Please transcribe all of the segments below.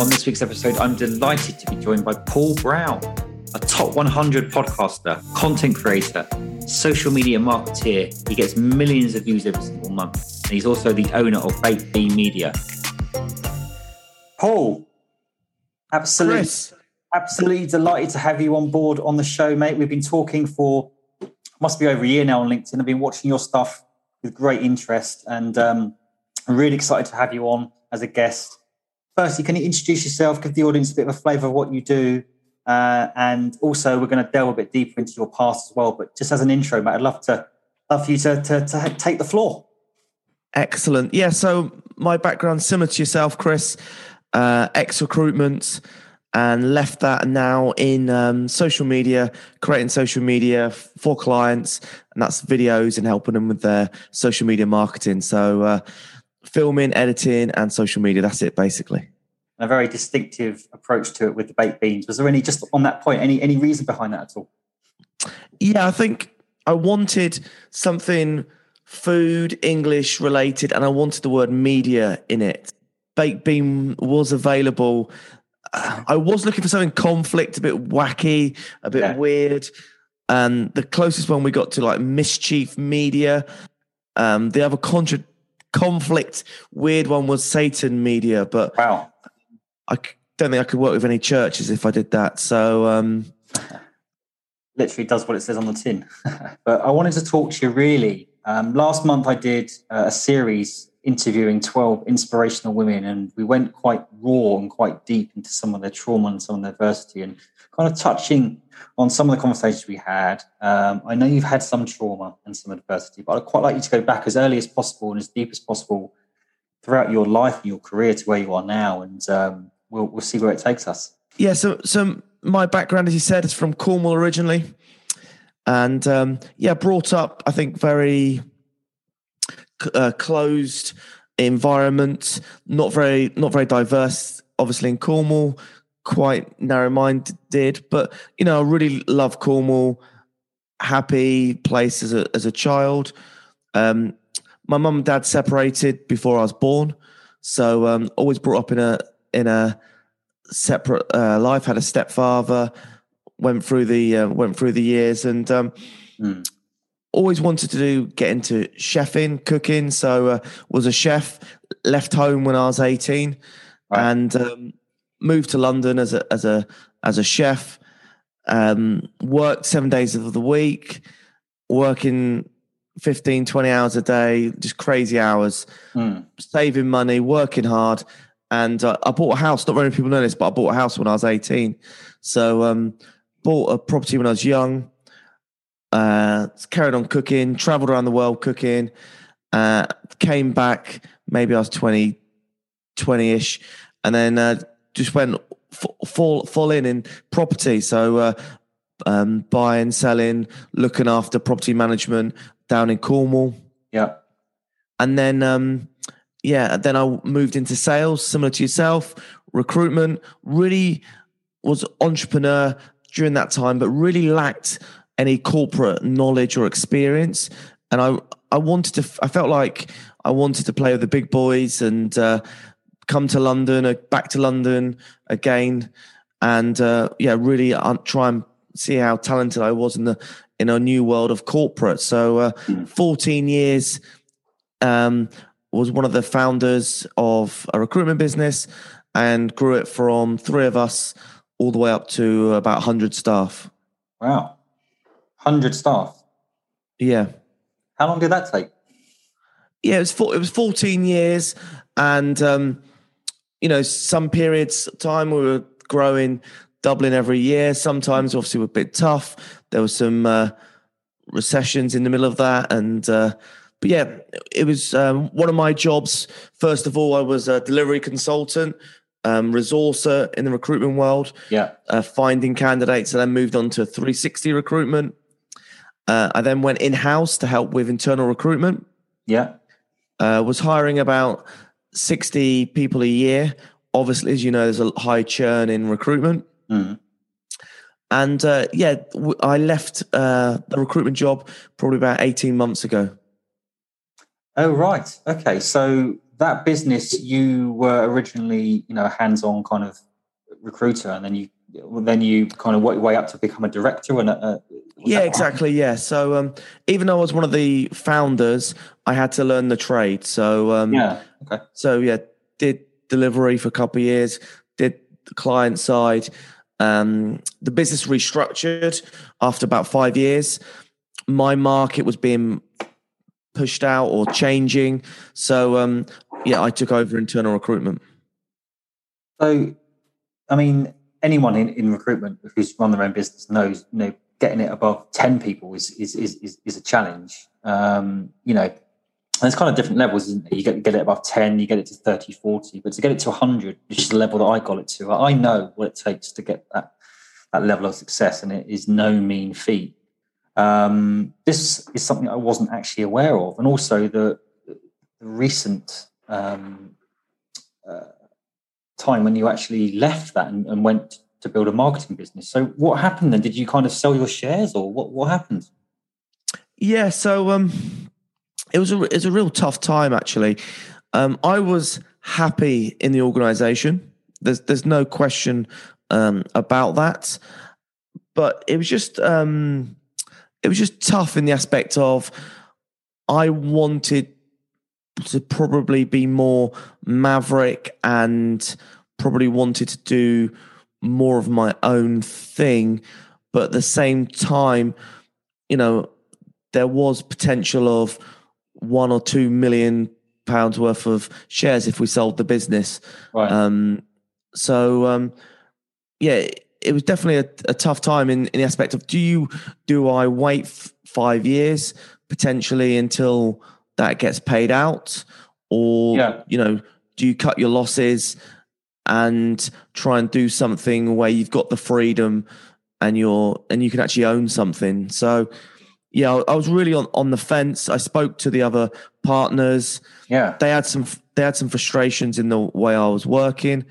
On this week's episode, I'm delighted to be joined by Paul Brown, a top 100 podcaster, content creator, social media marketeer. He gets millions of views every single month. And he's also the owner of Baked Bean Media. Paul, absolutely, Chris. absolutely delighted to have you on board on the show, mate. We've been talking for must be over a year now on LinkedIn. I've been watching your stuff with great interest, and um, I'm really excited to have you on as a guest. Firstly, can you introduce yourself, give the audience a bit of a flavour of what you do, uh, and also we're going to delve a bit deeper into your past as well. But just as an intro, mate, I'd love to love for you to to, to take the floor. Excellent. Yeah. So my background similar to yourself, Chris. Uh, ex recruitment, and left that now in um, social media, creating social media for clients, and that's videos and helping them with their social media marketing. So uh, filming, editing, and social media. That's it, basically. A very distinctive approach to it with the baked beans. Was there any just on that point any any reason behind that at all? Yeah, I think I wanted something food, English related, and I wanted the word media in it. Baked bean was available. I was looking for something conflict, a bit wacky, a bit Yeah. weird. And the closest one we got to like mischief media. Um, the other contra- conflict weird one was Satan media, but Wow. I don't think I could work with any churches if I did that. So um, literally does what it says on the tin. but I wanted to talk to you really. Um, last month, I did uh, a series interviewing 12 inspirational women, and we went quite raw and quite deep into some of their trauma and some of their adversity, and kind of touching on some of the conversations we had. Um, I know you've had some trauma and some adversity, but I'd quite like you to go back as early as possible and as deep as possible throughout your life and your career to where you are now, and um, we'll, we'll see where it takes us. Yeah, so so my background, as you said, is from Cornwall originally, and um, yeah, brought up I think very uh, closed environment, not very not very diverse. Obviously, in Cornwall, quite narrow-minded, but you know, I really love Cornwall. Happy place as a as a child. Um, my mum and dad separated before I was born, so um, always brought up in a in a separate uh, life. Had a stepfather. Went through the uh, went through the years and um, Mm. Always wanted to do get into chefing, cooking. So uh, was a chef. Left home when I was eighteen, Right. and um, moved to London as a as a as a chef. Um, worked seven days of the week, working 15, 20 hours a day, just crazy hours Mm. saving money, working hard, and uh, I bought a house. Not very many people know this, but I bought a house when I was eighteen. So um, bought a property when I was young. Uh, carried on cooking, traveled around the world cooking. Uh, came back, maybe I was 20, 20-ish, and then uh, just went f- full full in in property. So uh, um, buying, selling, looking after property management down in Cornwall Yeah. and then um yeah then i moved into sales similar to yourself recruitment really was entrepreneur during that time but really lacked any corporate knowledge or experience and i i wanted to i felt like i wanted to play with the big boys and uh, come to london uh, back to london again and uh, yeah really uh, try and see how talented i was in the in a new world of corporate so uh, 14 years um, was one of the founders of a recruitment business and grew it from three of us all the way up to about 100 staff. Wow. 100 staff. Yeah. How long did that take? Yeah, it was four, it was 14 years and um, you know, some periods of time we were growing, doubling every year. Sometimes obviously were a bit tough. There was some uh, recessions in the middle of that and uh, but yeah, it was um, one of my jobs. First of all, I was a delivery consultant, um, resourcer in the recruitment world, Yeah. uh, finding candidates, and then moved on to 360 recruitment. Uh, I then went in house to help with internal recruitment. Yeah. Uh, was hiring about 60 people a year. Obviously, as you know, there's a high churn in recruitment. Mm. And uh, yeah, w- I left uh, the recruitment job probably about 18 months ago. Oh right, okay. So that business, you were originally, you know, a hands-on kind of recruiter, and then you then you kind of work your way up to become a director and a, a yeah exactly yeah. So um, even though i was one of the founders i had to learn the trade. So um, yeah okay. so yeah did delivery for a couple of years did the client side um, the business restructured after about five years. My market was being pushed out or changing. So um, yeah i took over internal recruitment. So i mean anyone in, in recruitment who's run their own business knows, you know, getting it above 10 people is, is, is, is a challenge. Um, you know, it's kind of different levels, isn't it? You get, get it above 10, you get it to 30, 40, but to get it to 100, which is the level that I got it to, I know what it takes to get that, that level of success, and it is no mean feat. Um, this is something I wasn't actually aware of. And also the, the recent um, uh, time when you actually left that and, and, went to build a marketing business. So what happened then? Did you kind of sell your shares or what, what happened? Yeah, so um, it was a it was a real tough time actually. Um, I was happy in the organization. There's there's no question um, about that. But it was just um, it was just tough in the aspect of I wanted to probably be more maverick and probably wanted to do more of my own thing. But at the same time, you know, there was potential of one or two million pounds worth of shares if we sold the business. Right. Um, so, um, yeah, it was definitely a, a, tough time in, in the aspect of do you do I wait f- five years potentially until that gets paid out or yeah. you know do you cut your losses and try and do something where you've got the freedom and you're and you can actually own something so yeah i was really on, on the fence i spoke to the other partners yeah they had some they had some frustrations in the way i was working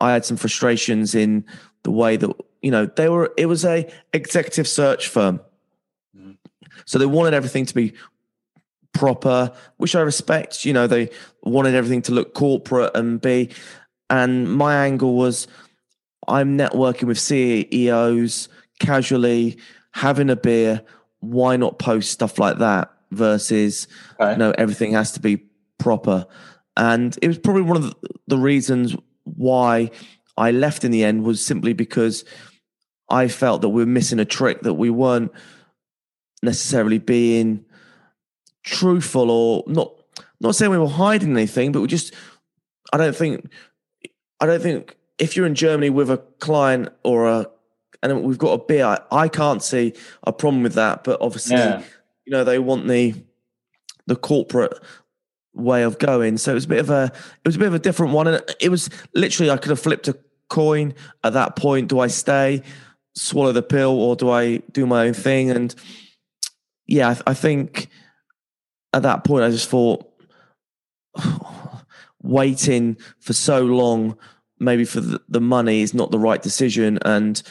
i had some frustrations in the way that you know they were it was a executive search firm mm. so they wanted everything to be proper, which I respect. You know, they wanted everything to look corporate and be. And my angle was I'm networking with CEOs casually, having a beer. Why not post stuff like that versus, okay. you know, everything has to be proper. And it was probably one of the reasons why I left in the end was simply because I felt that we were missing a trick, that we weren't necessarily being truthful or not not saying we were hiding anything, but we just I don't think I don't think if you're in Germany with a client or a and we've got a beer, I, I can't see a problem with that. But obviously, yeah. you know, they want the the corporate way of going. So it was a bit of a it was a bit of a different one. And it was literally I could have flipped a coin at that point. Do I stay, swallow the pill, or do I do my own thing? And yeah, I, I think at that point, I just thought waiting for so long, maybe for the, the money, is not the right decision. And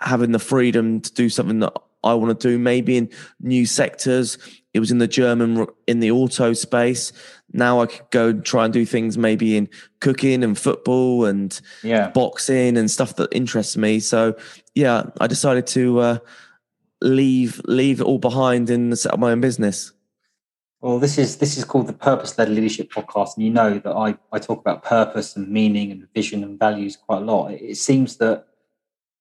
having the freedom to do something that I want to do, maybe in new sectors. It was in the German, in the auto space. Now I could go and try and do things maybe in cooking and football and yeah. boxing and stuff that interests me. So yeah, I decided to uh, leave leave it all behind and set up my own business. Well, this is this is called the Purpose Led Leadership Podcast, and you know that I I talk about purpose and meaning and vision and values quite a lot. It, seems that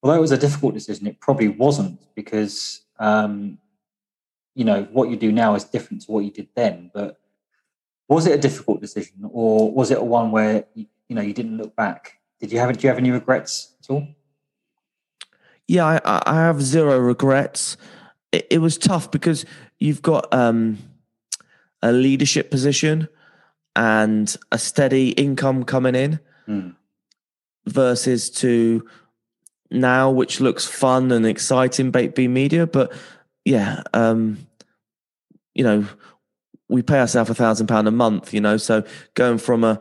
although it was a difficult decision, it probably wasn't because um, you know what you do now is different to what you did then. But was it a difficult decision, or was it a one where you, you know you didn't look back? Did you have do you have any regrets at all? Yeah, I, I have zero regrets. It, it was tough because you've got. Um, a leadership position and a steady income coming in mm. versus to now which looks fun and exciting be media. But yeah um you know we pay ourselves a thousand pound a month you know so going from a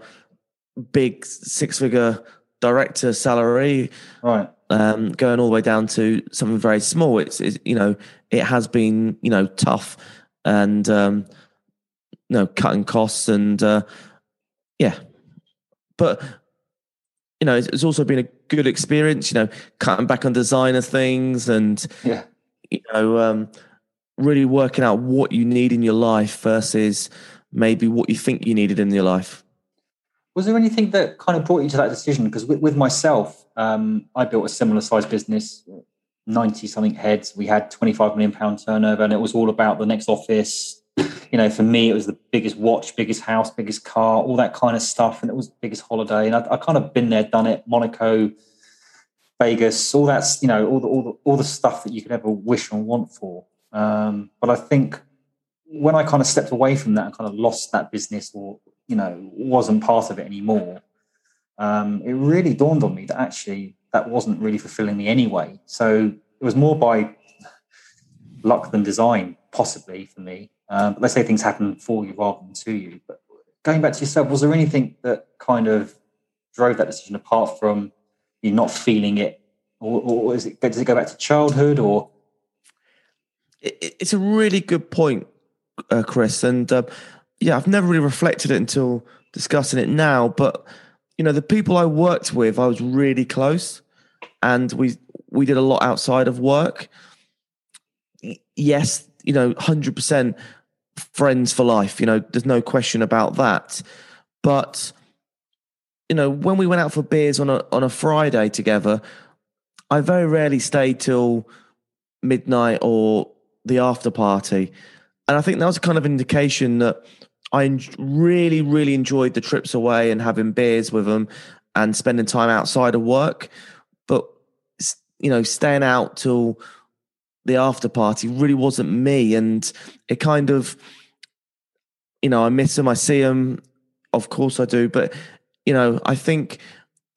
big six figure director salary right. um going all the way down to something very small it's, it's you know it has been you know tough. And um know, cutting costs and uh, yeah, but you know, it's, it's also been a good experience. You know, cutting back on designer things and Yeah. you know, um, really working out what you need in your life versus maybe what you think you needed in your life. Was there anything that kind of brought you to that decision? Because with, with myself, um, I built a similar size business, 90 something heads. We had 25 million pound turnover, and it was all about the next office. You know, for me, it was the biggest watch, biggest house, biggest car, all that kind of stuff. And it was the biggest holiday. And I, I kind of been there, done it, Monaco, Vegas, all that's, you know, all the, all the, all the stuff that you could ever wish and want for. Um, but I think when I kind of stepped away from that and kind of lost that business or, you know, wasn't part of it anymore, um, it really dawned on me that actually that wasn't really fulfilling me anyway. So it was more by luck than design, possibly for me. Um, but let's say things happen for you rather than to you. But going back to yourself, was there anything that kind of drove that decision apart from you not feeling it? Or, or is it, does it go back to childhood or? It, it's a really good point, uh, Chris. And uh, yeah, I've never really reflected it until discussing it now. But you know, the people I worked with, I was really close, and we we did a lot outside of work. Yes, you know, hundred percent friends for life. You know, there's no question about that. But you know, when we went out for beers on a on a Friday together, I very rarely stayed till midnight or the after party. And I think that was a kind of indication that I really, really enjoyed the trips away and having beers with them and spending time outside of work. But, you know, staying out till the after party really wasn't me. And it kind of, you know, I miss him, I see him, Of course I do. But, you know, I think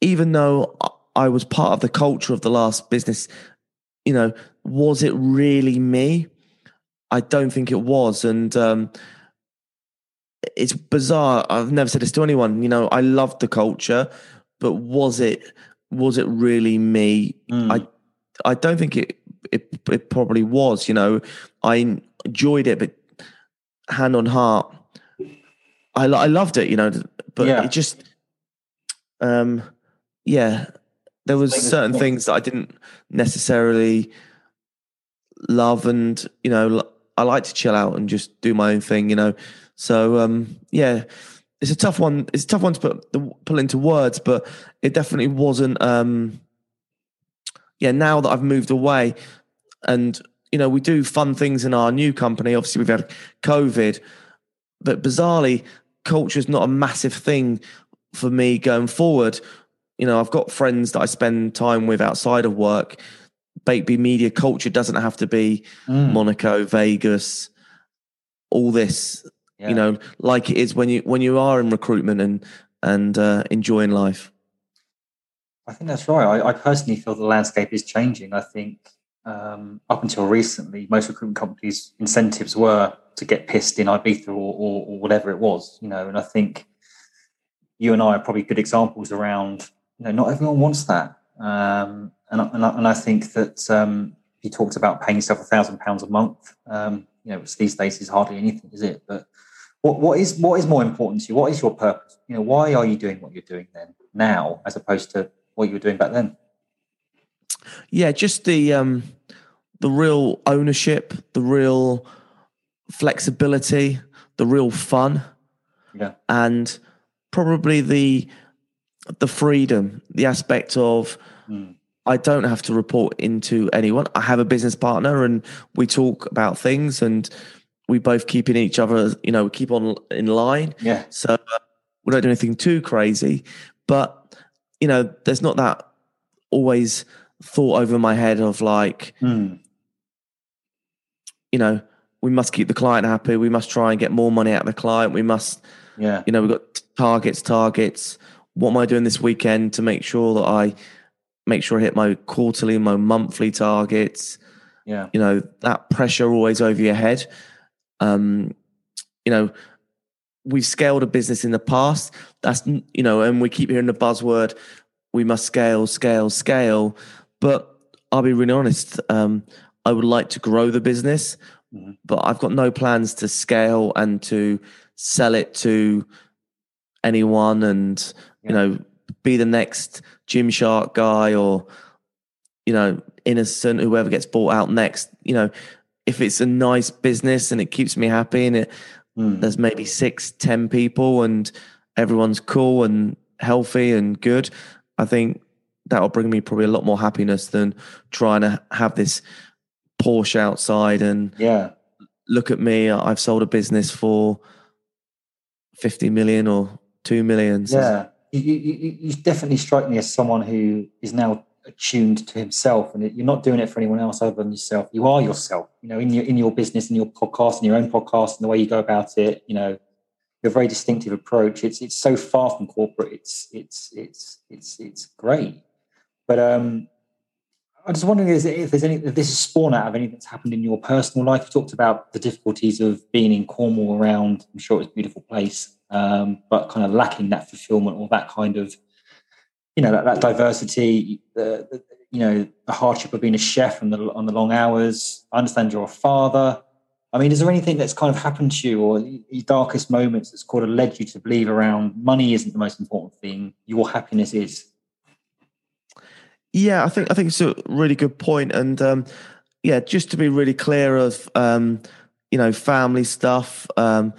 even though I was part of the culture of the last business, you know, was it really me? I don't think it was. And um, it's bizarre. I've never said this to anyone. You know, I loved the culture, but was it was it really me? Mm. I I don't think it, it it probably was. You know, I enjoyed it, but hand on heart, I I loved it. You know, but Yeah. it just um yeah, there was certain things that I didn't necessarily love, and you know, I like to chill out and just do my own thing. You know, so um yeah, it's a tough one. It's a tough one to put the, put into words, but it definitely wasn't. um Yeah, now that I've moved away, and you know, we do fun things in our new company. Obviously, we've had COVID, but bizarrely, culture is not a massive thing for me going forward. You know, I've got friends that I spend time with outside of work. Baked Bean media culture doesn't have to be Mm. Monaco, Vegas, all this. Yeah. You know, like it is when you when you are in recruitment and and uh, enjoying life. I think that's right. I, I personally feel the landscape is changing. I think um, up until recently, most recruitment companies' incentives were to get pissed in Ibiza or, or, or whatever it was, you know. And I think you and I are probably good examples around. You know, not everyone wants that, um, and I, and, I, and I think that um, you talked about paying yourself a thousand pounds a month. Um, you know, which these days is hardly anything, is it? But what what is what is more important to you? What is your purpose? You know, why are you doing what you're doing then now, as opposed to what you were doing back then? Yeah, just the um the real ownership, the real flexibility, the real fun, Yeah, and probably the the freedom, the aspect of Mm. I don't have to report into anyone. I have a business partner, and we talk about things, and we both keep in each other. You know, we keep on in line. yeah, So uh, we don't do anything too crazy, but you know, there's not that always thought over my head of like, Mm. you know, we must keep the client happy. We must try and get more money out of the client. We must, yeah, you know, we've got targets, targets. What am I doing this weekend to make sure that I make sure I hit my quarterly, my monthly targets? yeah, you know that pressure always over your head um you know we've scaled a business in the past that's you know and we keep hearing the buzzword we must scale scale scale but i'll be really honest um i would like to grow the business mm-hmm. but I've got no plans to scale and to sell it to anyone and yeah. you know be the next Gymshark guy or you know innocent whoever gets bought out next you know if it's a nice business and it keeps me happy and it mm. there's maybe six ten people and everyone's cool and healthy and good. I think that'll bring me probably a lot more happiness than trying to have this porsche outside and yeah. look at me i've sold a business for 50 million or 2 million. Yeah. You, you, you definitely strike me as someone who is now attuned to himself and you're not doing it for anyone else other than yourself you are yourself you know in your in your business in your podcast in your own podcast and the way you go about it you know your very distinctive approach it's it's so far from corporate it's it's it's it's it's great but um I'm just wondering if there's any if this is spawn out of anything that's happened in your personal life. You talked about the difficulties of being in Cornwall around. I'm sure it's a beautiful place, um, but kind of lacking that fulfillment or that kind of you know that, that diversity, the, the, you know the hardship of being a chef and the on the long hours. I understand you're a father. I mean, is there anything that's kind of happened to you, or your darkest moments that's kind of led you to believe around money isn't the most important thing? Your happiness is. Yeah, I think I think it's a really good point, and um, yeah, just to be really clear of um, you know family stuff. Um,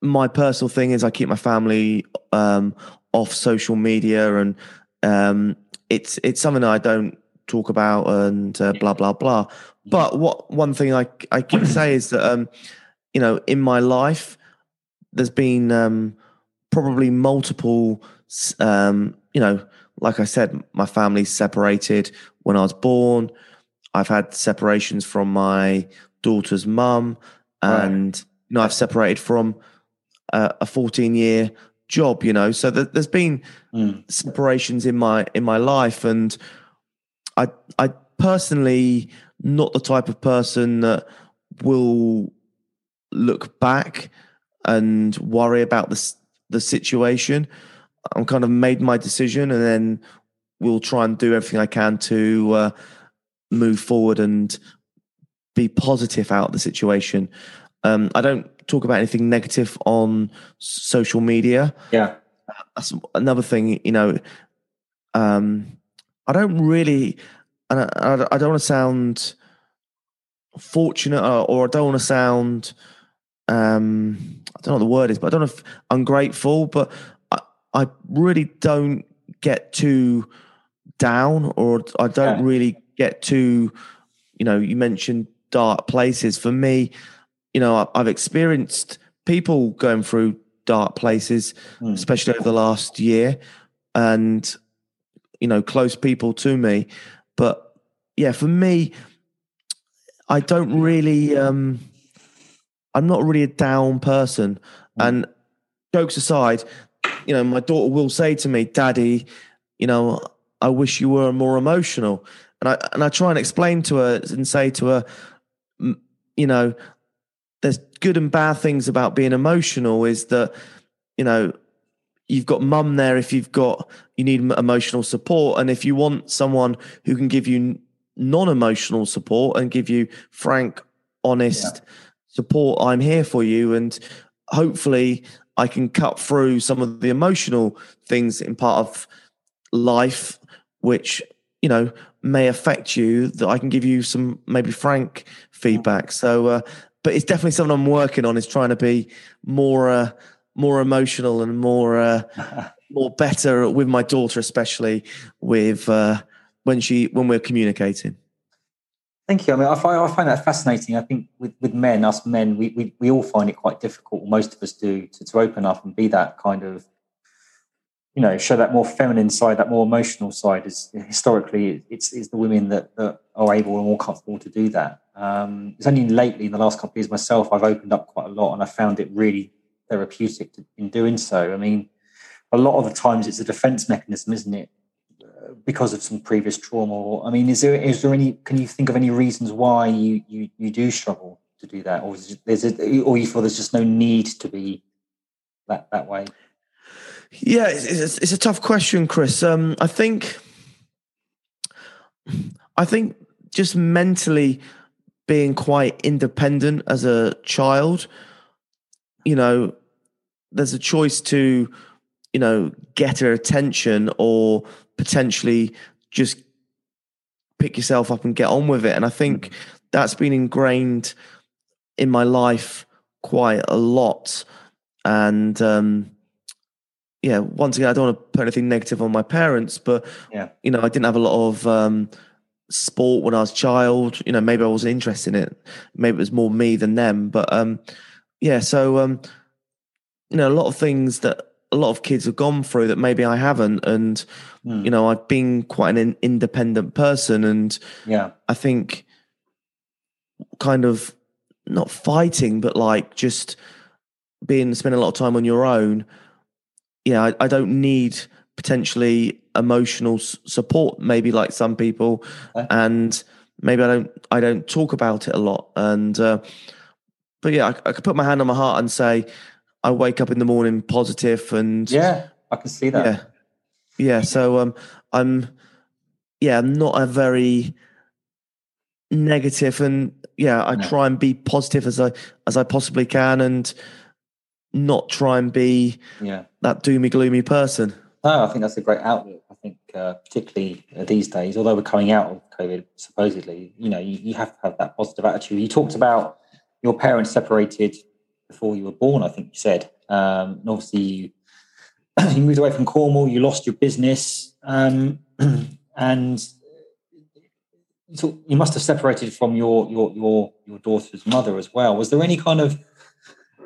my personal thing is I keep my family um, off social media, and um, it's it's something I don't talk about and uh, blah blah blah. But what one thing I I can say is that um, you know in my life there's been um, probably multiple um, you know like I said my family's separated when I was born. I've had separations from my daughter's mum, and right. you know I've separated from a 14 year job you know? So there's been mm. separations in my in my life and i i personally not the type of person that will look back and worry about the the situation. I'm kind of made my decision and then we'll try and do everything i can to uh, move forward and be positive out of the situation. Um, I don't talk about anything negative on social media. Yeah, that's another thing. You know, um, I don't really, I, I, I don't want to sound fortunate, or, or I don't want to sound, um, I don't know what the word is, but I don't know if ungrateful, but I, I really don't get too down, or I don't yeah. really get too, you know, you mentioned dark places. For me, you know, I've experienced people going through dark places, mm. especially over the last year, and you know, close people to me. But yeah, for me, I don't really, um, I'm not really a down person. Mm. And jokes aside, you know, my daughter will say to me, "Daddy, you know, I wish you were more emotional." And I and I try and explain to her and say to her, you know, there's good and bad things about being emotional is that you know you've got mum there if you've got you need emotional support. And if you want someone who can give you non-emotional support and give you frank honest yeah. support i'm here for you. And hopefully i can cut through some of the emotional things in part of life which you know may affect you that i can give you some maybe frank feedback. So uh, but it's definitely something I'm working on. Is trying to be more uh, more emotional and more uh, more better with my daughter, especially with uh, when she when we're communicating. Thank you. I mean, I find, I find that fascinating. I think with, with men, us men, we, we, we all find it quite difficult, most of us do, to, to open up and be that kind of you know show that more feminine side that more emotional side is historically it's, it's the women that, that are able and more comfortable to do that. Um, it's only lately in the last couple of years myself i've opened up quite a lot and i found it really therapeutic to, in doing so. I mean a lot of the times it's a defense mechanism isn't it? Uh, because of some previous trauma or i mean is there is there any can you think of any reasons why you you, you do struggle to do that? Or is it, or you feel there's just no need to be that that way yeah, it's, it's, a tough question, Chris. Um, I think, I think just mentally being quite independent as a child. You know, there's a choice to, you know, get her attention or potentially just pick yourself up and get on with it. And I think that's been ingrained in my life quite a lot. And um, yeah, once again, I don't want to put anything negative on my parents, but Yeah. you know, I didn't have a lot of um, sport when I was a child. You know, maybe I wasn't interested in it. Maybe it was more me than them. But um, yeah, so um, you know, a lot of things that a lot of kids have gone through that maybe I haven't, and Hmm. you know, I've been quite an independent person, and Yeah. I think kind of not fighting, but like just being spending a lot of time on your own. Yeah, I, I don't need potentially emotional s- support, maybe like some people, Okay. and maybe I don't I don't talk about it a lot. And uh, but yeah, I, I could put my hand on my heart and say I wake up in the morning positive and Yeah. I can see that. yeah. Yeah. So um I'm yeah, I'm not a very negative and yeah, I No. try and be positive as I as I possibly can and not try and be Yeah. that doomy gloomy person. No, I think that's a great outlook. I think, uh, particularly uh, these days, although we're coming out of COVID, supposedly, you know, you, you have to have that positive attitude. You talked about your parents separated before you were born. I think you said, um, and obviously you, you moved away from Cornwall. You lost your business, um, and you, you must have separated from your your your your daughter's mother as well. Was there any kind of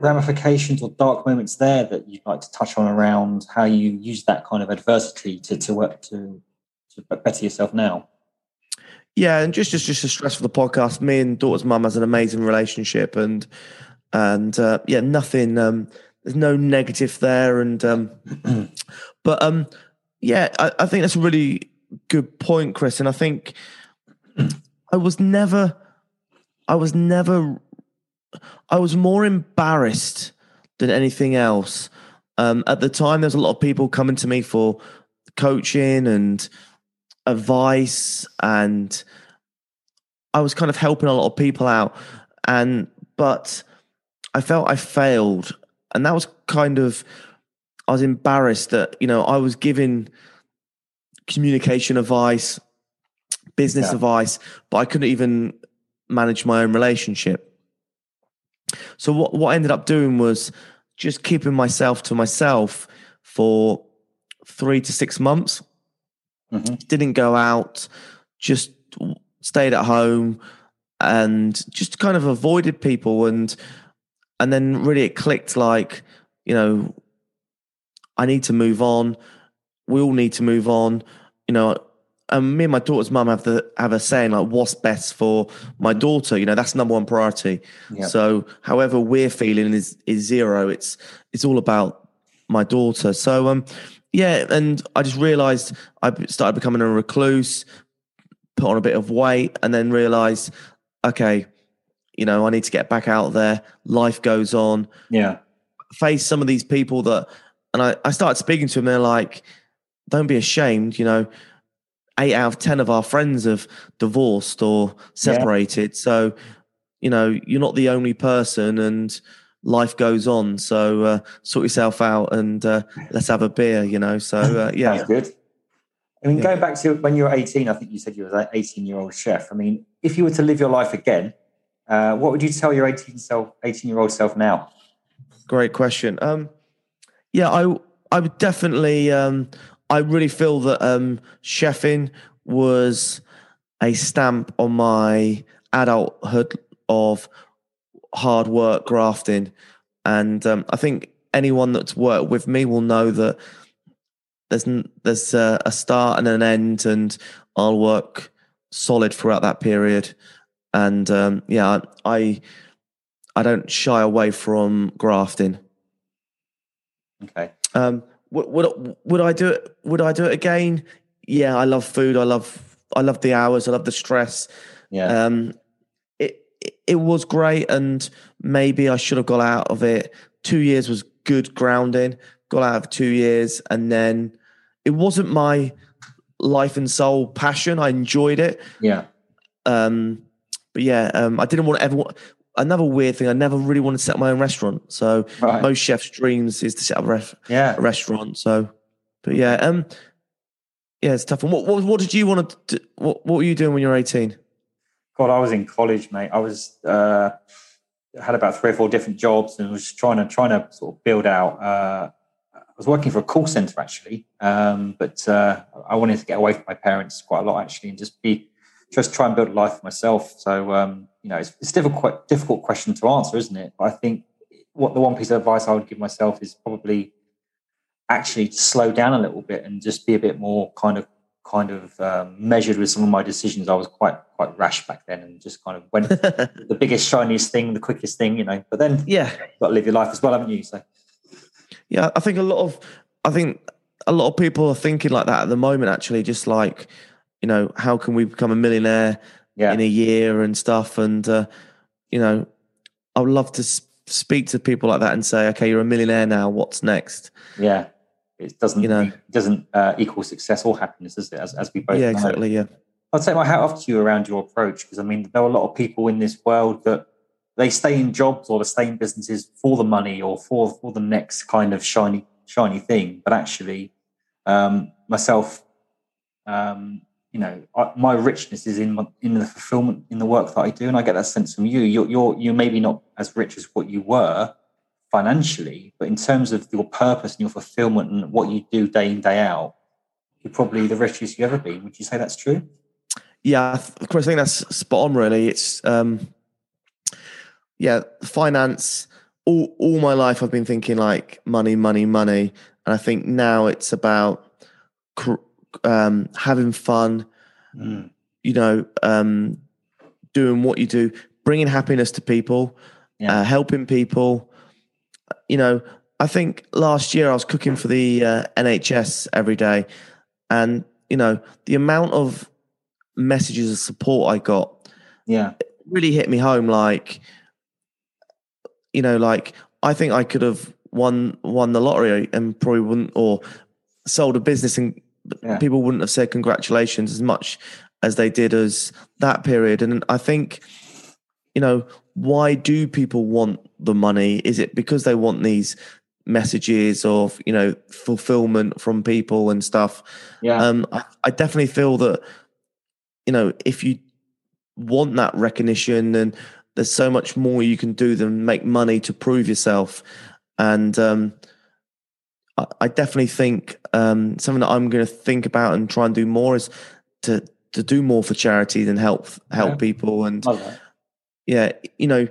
ramifications or dark moments there that you'd like to touch on around how you use that kind of adversity to to work to to better yourself now? Yeah, and just just just to stress for the podcast, me and daughter's mum has an amazing relationship, and and uh, yeah, nothing. Um, there's no negative there, and um, but um, yeah, I, I think that's a really good point, Chris. And I think I was never, I was never, I was more embarrassed than anything else. Um, at the time, there's a lot of people coming to me for coaching and advice and I was kind of helping a lot of people out and but I felt I failed and that was kind of I was embarrassed that you know I was giving communication advice business Yeah. advice but I couldn't even manage my own relationship so what what I ended up doing was just keeping myself to myself for 3 to 6 months Mhm. didn't go out, just stayed at home and just kind of avoided people and and then really it clicked like, you know, I need to move on. We all need to move on. You know, and me and my daughter's mum have the have a saying like what's best for my daughter, you know, that's number one priority. So however we're feeling is is zero. It's it's all about my daughter. So um yeah, and I just realized i started becoming a recluse, put on a bit of weight, and then realized, okay, you know, I need to get back out there. Life goes on. Yeah. Face some of these people that, and I, I started speaking to them. They're like, don't be ashamed. You know, eight out of 10 of our friends have divorced or separated. So, you know, you're not the only person and life goes on. So uh, sort yourself out and uh, let's have a beer, you know. So, uh, yeah. Sounds good. I mean, Yeah. going back to when you were 18, I think you said you were an 18 year old chef. I mean, if you were to live your life again, uh, what would you tell your 18 self, 18 year old self now? Great question. Um, yeah, I I would definitely. Um, I really feel that um, chefing was a stamp on my adulthood of hard work, grafting, and um, I think anyone that's worked with me will know that there's there's a, a start and an end, and I'll work solid throughout that period. And um, yeah, I I don't shy away from grafting. Okay. Um, would, would would I do it? Would I do it again? Yeah, I love food. I love I love the hours. I love the stress. Yeah. Um, it it- was great, and maybe I should have got out of it. Two years was good grounding. Got out of two years, and then it wasn't my life and soul passion. I enjoyed it, yeah. um, but yeah, um, I didn't want to ever. wa- Another weird thing, I never really wanted to set up my own restaurant. So Right. most chefs' dreams is to set up a, ref, Yeah. a restaurant. So, but yeah, um, yeah, it's tough. And what, what, what did you want to? Do, what, what were you doing when you were eighteen? God, I was in college, mate. I was uh, had about three or four different jobs and was trying to trying to sort of build out. Uh, I was working for a call center actually, um, but uh, I wanted to get away from my parents quite a lot actually, and just be just try and build a life for myself. So um, you know, it's, it's a difficult difficult question to answer, isn't it? But I think what the one piece of advice I would give myself is probably actually to slow down a little bit and just be a bit more kind of kind of um, measured with some of my decisions. I was quite quite rash back then and just kind of went the biggest, shiniest thing, the quickest thing, you know. But then yeah, you've got to live your life as well, haven't you? So yeah. I think a lot of, I think a lot of people are thinking like that at the moment. Actually, just like, you know, how can we become a millionaire yeah, in a year and stuff? And uh, you know, I would love to speak to people like that and say, okay, you're a millionaire now. What's next? yeah. It doesn't You know. it doesn't uh, equal success or happiness, is it? As, as we both yeah, know. exactly. Yeah, I'd take my hat off to you around your approach because I mean there are a lot of people in this world that they stay in jobs or they stay in businesses for the money or for for the next kind of shiny shiny thing. But actually, um, myself, um, you know, I, my richness is in my, in the fulfillment in the work that I do, and I get that sense from you. You're you're you're maybe not as rich as what you were financially, but in terms of your purpose and your fulfillment and what you do day in day out, you're probably the richest you've ever been. Would you say that's true? yeah. Of course, I think that's spot on. Really, it's um, yeah, finance. All all my life, I've been thinking like money, money, money, and I think now it's about cr- um, having fun. Mm. You know, um, doing what you do, bringing happiness to people, Yeah. uh, helping people. You know, I think last year I was cooking for the uh, NHS every day, and you know the amount of messages of support I got Yeah. really hit me home. Like, you know, like I think I could have won won the lottery and probably wouldn't, or sold a business and Yeah. people wouldn't have said congratulations as much as they did as that period. And I think, you know, why do people want the money? Is it because they want these messages of you know fulfillment from people and stuff? Yeah. Um, I, I definitely feel that you know if you want that recognition, and there's so much more you can do than make money to prove yourself. And um, I, I definitely think um, something that I'm going to think about and try and do more is to to do more for charity than help help Yeah. people. And yeah, you know,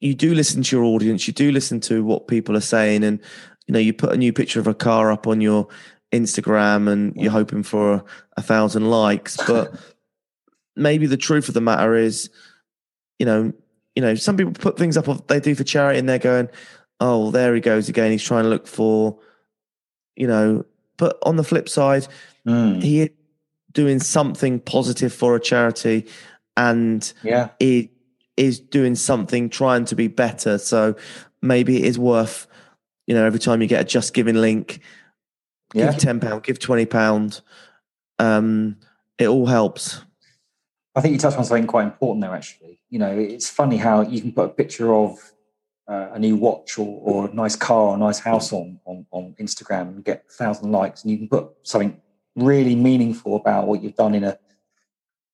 you do listen to your audience, you do listen to what people are saying, and you know, you put a new picture of a car up on your Instagram, and Yeah. you're hoping for a, a thousand likes, but maybe the truth of the matter is, you know, you know, some people put things up of- they do for charity, and they're going, "Oh, there he goes again. He's trying to look for," you know. But on the flip side, Mm. he is doing something positive for a charity, and Yeah. it is doing something trying to be better. So maybe it is worth, you know, every time you get a just giving link, Yeah. give ten pound, give twenty pound. Um, it all helps. I think you touched on something quite important there, actually. You know, it's funny how you can put a picture of uh, a new watch or, or a nice car or a nice house on, on, on Instagram and get a thousand likes, and you can put something really meaningful about what you've done in a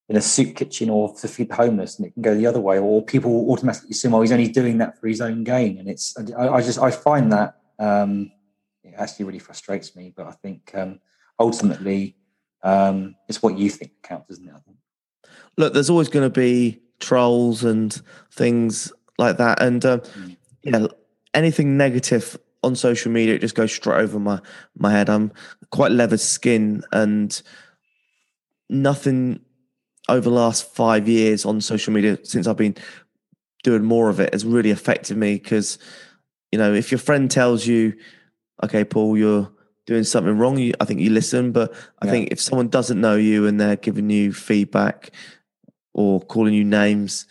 in a soup kitchen or to feed the homeless, and it can go the other way. Or people will automatically assume, oh, he's only doing that for his own gain, and it's I, I just I find that um, it actually really frustrates me. But I think um, ultimately um, it's what you think counts, isn't it? I think. Look, there's always going to be trolls and things like that, and um, Mm. Yeah, anything negative on social media it just goes straight over my my head. I'm quite leather skin, and nothing over the last five years on social media since I've been doing more of it has really affected me because you know if your friend tells you, okay, Paul, you're doing something wrong, you, I think you listen, but I Yeah. think if someone doesn't know you and they're giving you feedback or calling you names.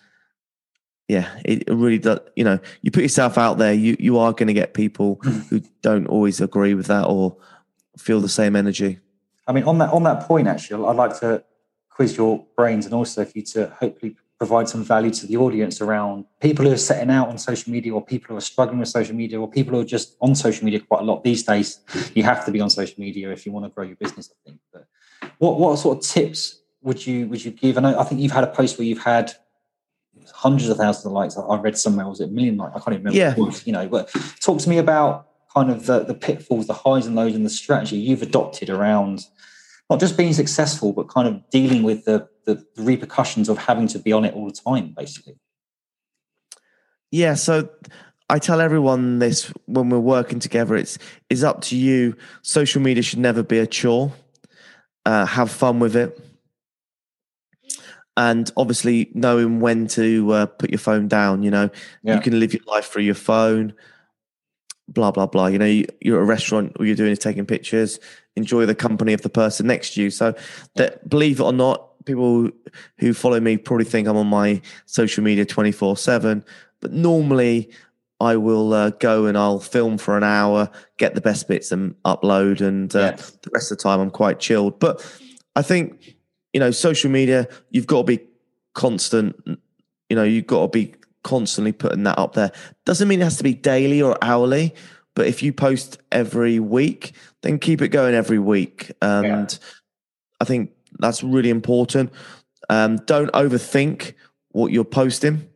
Yeah, it really does. You know, you put yourself out there, you you are going to get people hmm. who don't always agree with that or feel the same energy. I mean, on that on that point, actually, I'd like to quiz your brains and also for you to hopefully provide some value to the audience around people who are setting out on social media or people who are struggling with social media or people who are just on social media quite a lot these days. Hmm. You have to be on social media if you want to grow your business, I think. But what what sort of tips would you would you give? And I, I think you've had a post where you've had hundreds of thousands of likes. I read somewhere was it a million likes? I can't even remember. Yeah. Was, you know, but talk to me about kind of the, the pitfalls, the highs and lows, and the strategy you've adopted around not just being successful, but kind of dealing with the, the repercussions of having to be on it all the time, basically. Yeah. So I tell everyone this when we're working together. It's it's up to you. Social media should never be a chore. Uh, have fun with it and obviously knowing when to uh, put your phone down. You know, yeah. you can live your life through your phone. Blah blah blah. You know, you, you're at a restaurant. All you're doing is taking pictures. Enjoy the company of the person next to you. So, that believe it or not, people who follow me probably think I'm on my social media 24 seven. But normally, I will uh, go and I'll film for an hour, get the best bits and upload, and uh, yeah. the rest of the time I'm quite chilled. But I think you know, social media, you've got to be constant. You know, you've got to be constantly putting that up there. Doesn't mean it has to be daily or hourly, but if you post every week, then keep it going every week. And yeah. I think that's really important. Um, don't overthink what you're posting.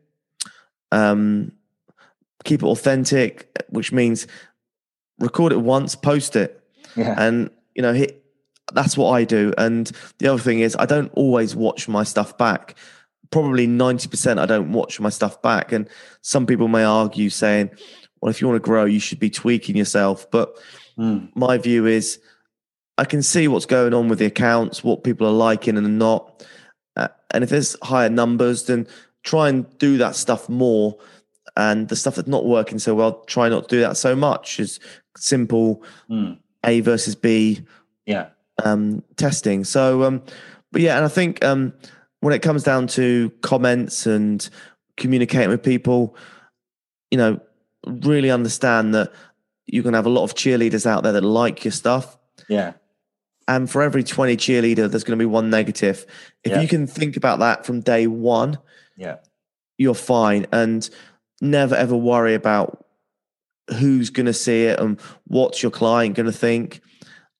Um, keep it authentic, which means record it once, post it. Yeah. And, you know, hit, that's what I do. And the other thing is, I don't always watch my stuff back. Probably 90% I don't watch my stuff back. And some people may argue saying, well, if you want to grow, you should be tweaking yourself. But mm. my view is, I can see what's going on with the accounts, what people are liking and not. Uh, and if there's higher numbers, then try and do that stuff more. And the stuff that's not working so well, try not to do that so much. Is simple mm. A versus B. Yeah um, testing. So, um, but yeah, and I think um, when it comes down to comments and communicating with people, you know, really understand that you're going to have a lot of cheerleaders out there that like your stuff. Yeah. And for every 20 cheerleader, there's going to be one negative. If yeah. you can think about that from day one, yeah, you're fine. And never ever worry about who's going to see it and what's your client going to think.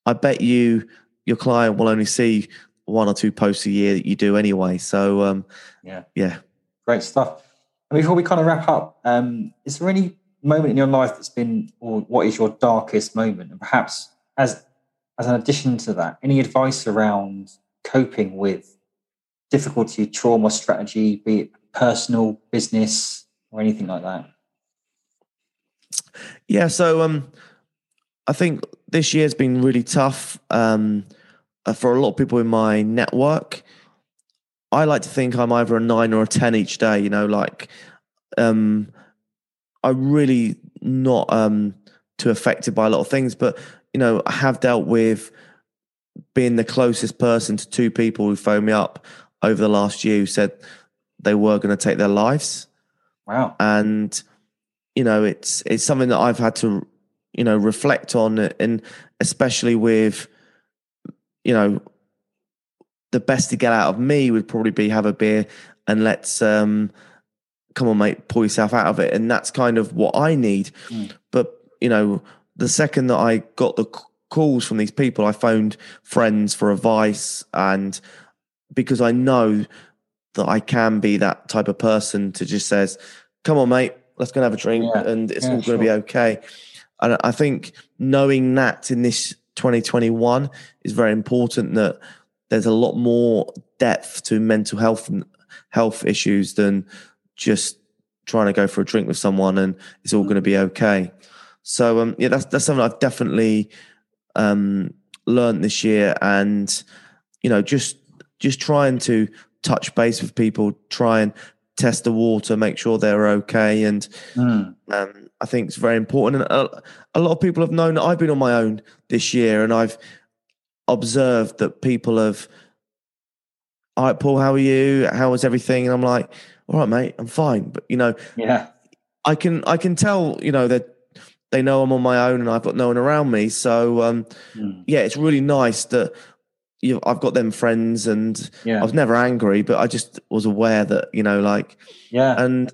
I bet you your client will only see one or two posts a year that you do anyway. So um, yeah, yeah, great stuff. And before we kind of wrap up, um, is there any moment in your life that's been, or what is your darkest moment, and perhaps as as an addition to that, any advice around coping with difficulty, trauma, strategy, be it personal, business, or anything like that? Yeah, so um, I think this year's been really tough um, for a lot of people in my network. I like to think I'm either a nine or a ten each day. You know, like um, I'm really not um, too affected by a lot of things, but you know, I have dealt with being the closest person to two people who phoned me up over the last year who said they were going to take their lives. Wow! And you know, it's it's something that I've had to you know reflect on and especially with you know the best to get out of me would probably be have a beer and let's um come on mate pull yourself out of it and that's kind of what i need mm. but you know the second that i got the calls from these people i phoned friends for advice and because i know that i can be that type of person to just says come on mate let's go and have a drink yeah. and it's yeah, all going to be okay and I think knowing that in this 2021 is very important that there's a lot more depth to mental health and health issues than just trying to go for a drink with someone and it's all going to be okay. So um, yeah, that's that's something I've definitely um, learned this year, and you know, just just trying to touch base with people, try and test the water, make sure they're okay, and mm. um, I think it's very important. And a, a, lot of people have known that I've been on my own this year, and I've observed that people have. All right, Paul, how are you? How was everything? And I'm like, all right, mate, I'm fine. But you know, yeah, I can I can tell, you know, that they know I'm on my own and I've got no one around me. So um, mm. yeah, it's really nice that you, I've got them friends, and Yeah. I was never angry, but I just was aware that you know, like, Yeah. and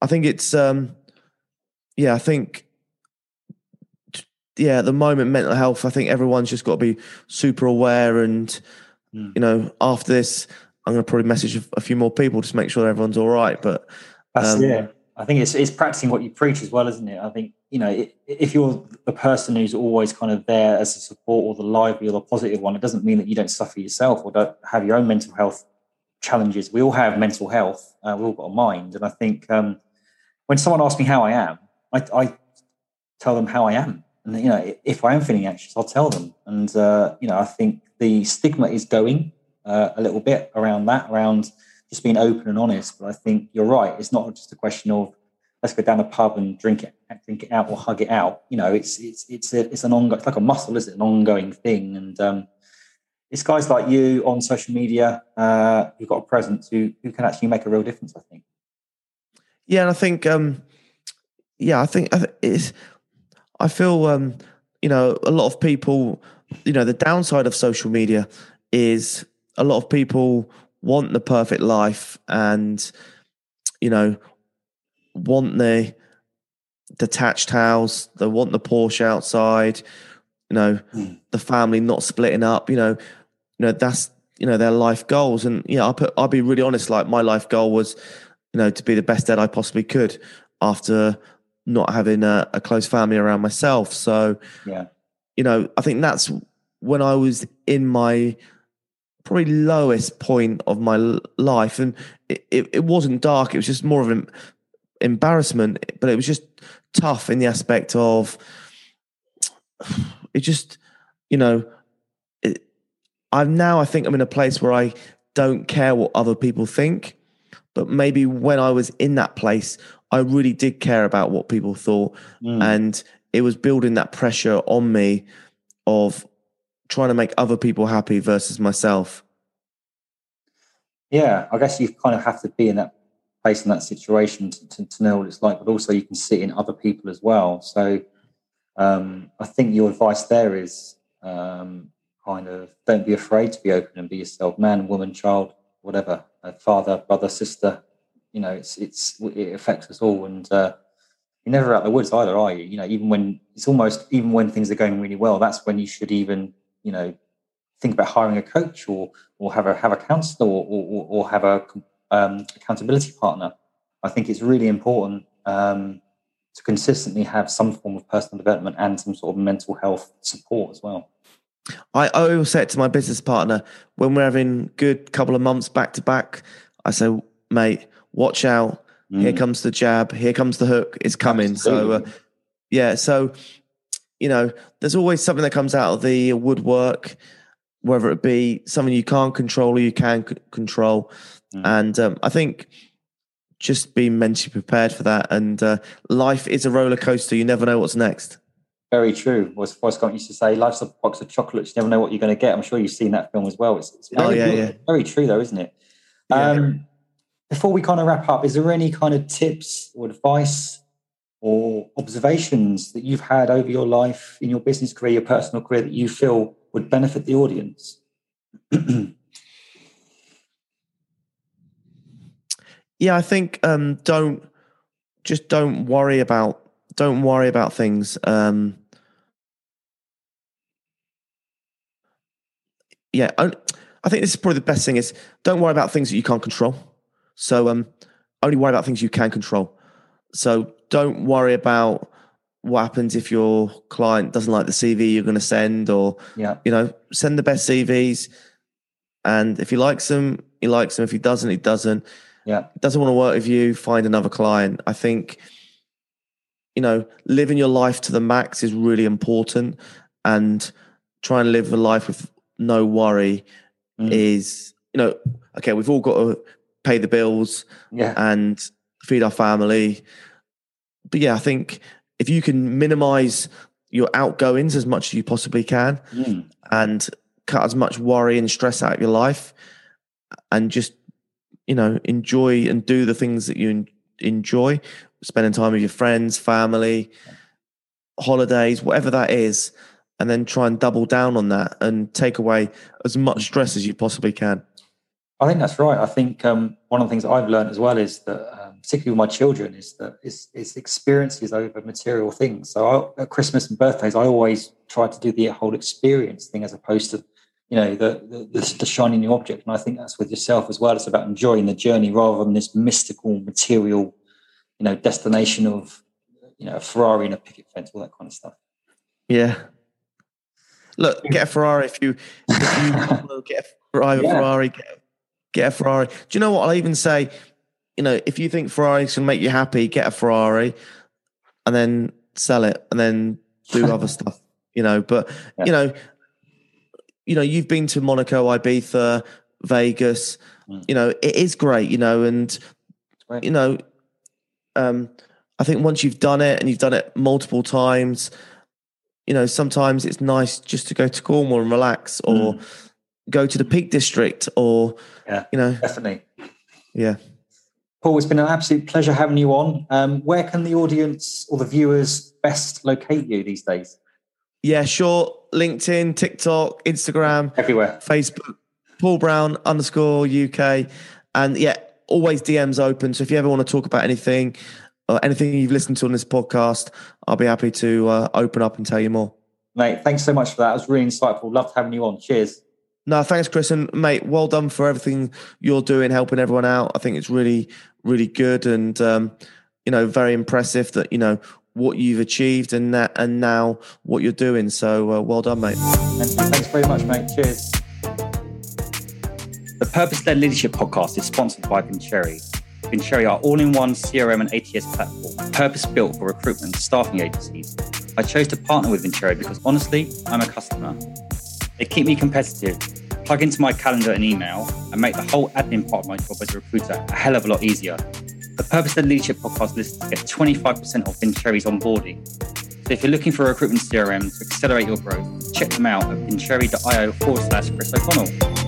I think it's, um, yeah, I think, yeah, at the moment, mental health. I think everyone's just got to be super aware, and Mm. you know, after this, I'm going to probably message a, a few more people just to make sure everyone's all right. But Um, it. I think it's it's practicing what you preach as well, isn't it? I think you know if you're the person who's always kind of there as a support or the lively or the positive one, it doesn't mean that you don't suffer yourself or don't have your own mental health challenges. We all have mental health. Uh, we all got a mind, and I think um, when someone asks me how I am, I, I tell them how I am, and you know if I am feeling anxious, I'll tell them. And uh, you know I think the stigma is going uh, a little bit around that, around just being open and honest. But I think you're right. It's not just a question of let's go down a pub and drink it, drink it out or hug it out. You know, it's it's it's a, it's an ongoing, it's like a muscle, is it? An ongoing thing. And um, it's guys like you on social media uh, who've got a presence who who can actually make a real difference. I think. yeah, and I think, um, yeah, I think I it's. I feel, um, you know, a lot of people, you know, the downside of social media is a lot of people want the perfect life and, you know, want the detached house, they want the Porsche outside, you know, Mm. the family not splitting up, you know, you know, that's you know, their life goals. And you know, I'll put I'll be really honest, like my life goal was, you know, to be the best dad I possibly could after not having a, a close family around myself. So, Yeah. you know, I think that's when I was in my probably lowest point of my life, and it, it, it wasn't dark. It was just more of an embarrassment, but it was just tough in the aspect of it. Just you know, it, I'm now. I think I'm in a place where I don't care what other people think, but maybe when I was in that place, I really did care about what people thought Mm. and it was building that pressure on me of trying to make other people happy versus myself yeah, I guess you kind of have to be in that place in that situation to, to, to know what it's like, but also you can see it in other people as well. So um, I think your advice there is um, kind of don't be afraid to be open and be yourself, man, woman, child, whatever, father, brother, sister. You know, it's it's it affects us all, and uh, you're never out of the woods either, are you? You know, even when it's almost even when things are going really well, that's when you should even you know think about hiring a coach or or have a have a counselor or or, or have a um, accountability partner. I think it's really important um, to consistently have some form of personal development and some sort of mental health support as well. I, always say to my business partner when we're having good couple of months back to back i say mate watch out here Mm. comes the jab here comes the hook it's coming so uh, yeah so you know there's always something that comes out of the woodwork whether it be something you can't control or you can c- control Mm. and um, i think just be mentally prepared for that and uh, life is a roller coaster you never know what's next Very true. Was Forrest Gump used to say, "Life's a box of chocolates. You never know what you're going to get." I'm sure you've seen that film as well. It's, it's very, Oh, yeah, yeah. very true, though, isn't it? Yeah. Before we kind of wrap up, is there any kind of tips or advice or observations that you've had over your life in your business career, your personal career, that you feel would benefit the audience? yeah i think um don't just don't worry about don't worry about things um yeah I, I think this is probably the best thing is don't worry about things that you can't control so um only worry about things you can control so don't worry about what happens if your client doesn't like the cv you're going to send or yeah, you know, send the best CVs. And if he likes them, he likes them. If he doesn't, he doesn't. yeah, Doesn't want to work with you, find another client. I think, you know, living your life to the max is really important. And trying to live a life with no worry Mm. is, you know, okay, we've all got to pay the bills yeah, and feed our family. But yeah, I think if you can minimize your outgoings as much as you possibly can, Mm. and cut as much worry and stress out of your life and just you know enjoy and do the things that you enjoy spending time with your friends family holidays whatever that is and then try and double down on that and take away as much stress as you possibly can. I think that's right. I think um, one of the things I've learned as well is that, um, particularly with my children, is that it's, it's experiences over material things. So I, at Christmas and birthdays, I always try to do the whole experience thing as opposed to, you know, the, the, the shiny new object. And I think that's with yourself as well. It's about enjoying the journey rather than this mystical material, you know, destination of, you know, a Ferrari and a picket fence, all that kind of stuff. Yeah. Look, get a Ferrari if you, if you get a Ferrari, yeah. Ferrari get, get a Ferrari. Do you know what? I'll even say, you know, if you think Ferraris can make you happy, get a Ferrari and then sell it and then do other stuff, you know. But, yeah. you know, you know, you've been to Monaco, Ibiza, Vegas, mm. you know, it is great, you know, and, you know, um, I think once you've done it and you've done it multiple times, you know, sometimes it's nice just to go to Cornwall and relax or mm. Go to the Peak District or, yeah, you know, definitely. Yeah. Paul, it's been an absolute pleasure having you on. Um, where can the audience or the viewers best locate you these days? Yeah, sure. LinkedIn, TikTok, Instagram, everywhere, Facebook, Paul Brown underscore UK. And yeah, always DMs open. So if you ever want to talk about anything, or anything you've listened to on this podcast, I'll be happy to uh, open up and tell you more. Mate, thanks so much for that. It was really insightful. Loved having you on. Cheers. No, thanks, Chris. And mate, well done for everything you're doing, helping everyone out. I think it's really, really good and, um, you know, very impressive that, you know, what you've achieved and that, and now what you're doing. So uh, well done, mate. Thanks very much, mate. Cheers. The Purpose Led Leadership Podcast is sponsored by Vincere. Vincere are all-in-one CRM and ATS platform, purpose-built for recruitment and staffing agencies. I chose to partner with Vincere because honestly, I'm a customer. They keep me competitive, plug into my calendar and email, and make the whole admin part of my job as a recruiter a hell of a lot easier. The Purpose Led Leadership podcast listeners get 25% off Vincere's onboarding. So if you're looking for a recruitment CRM to accelerate your growth, check them out at vincere.io forward slash Chris O'Connell.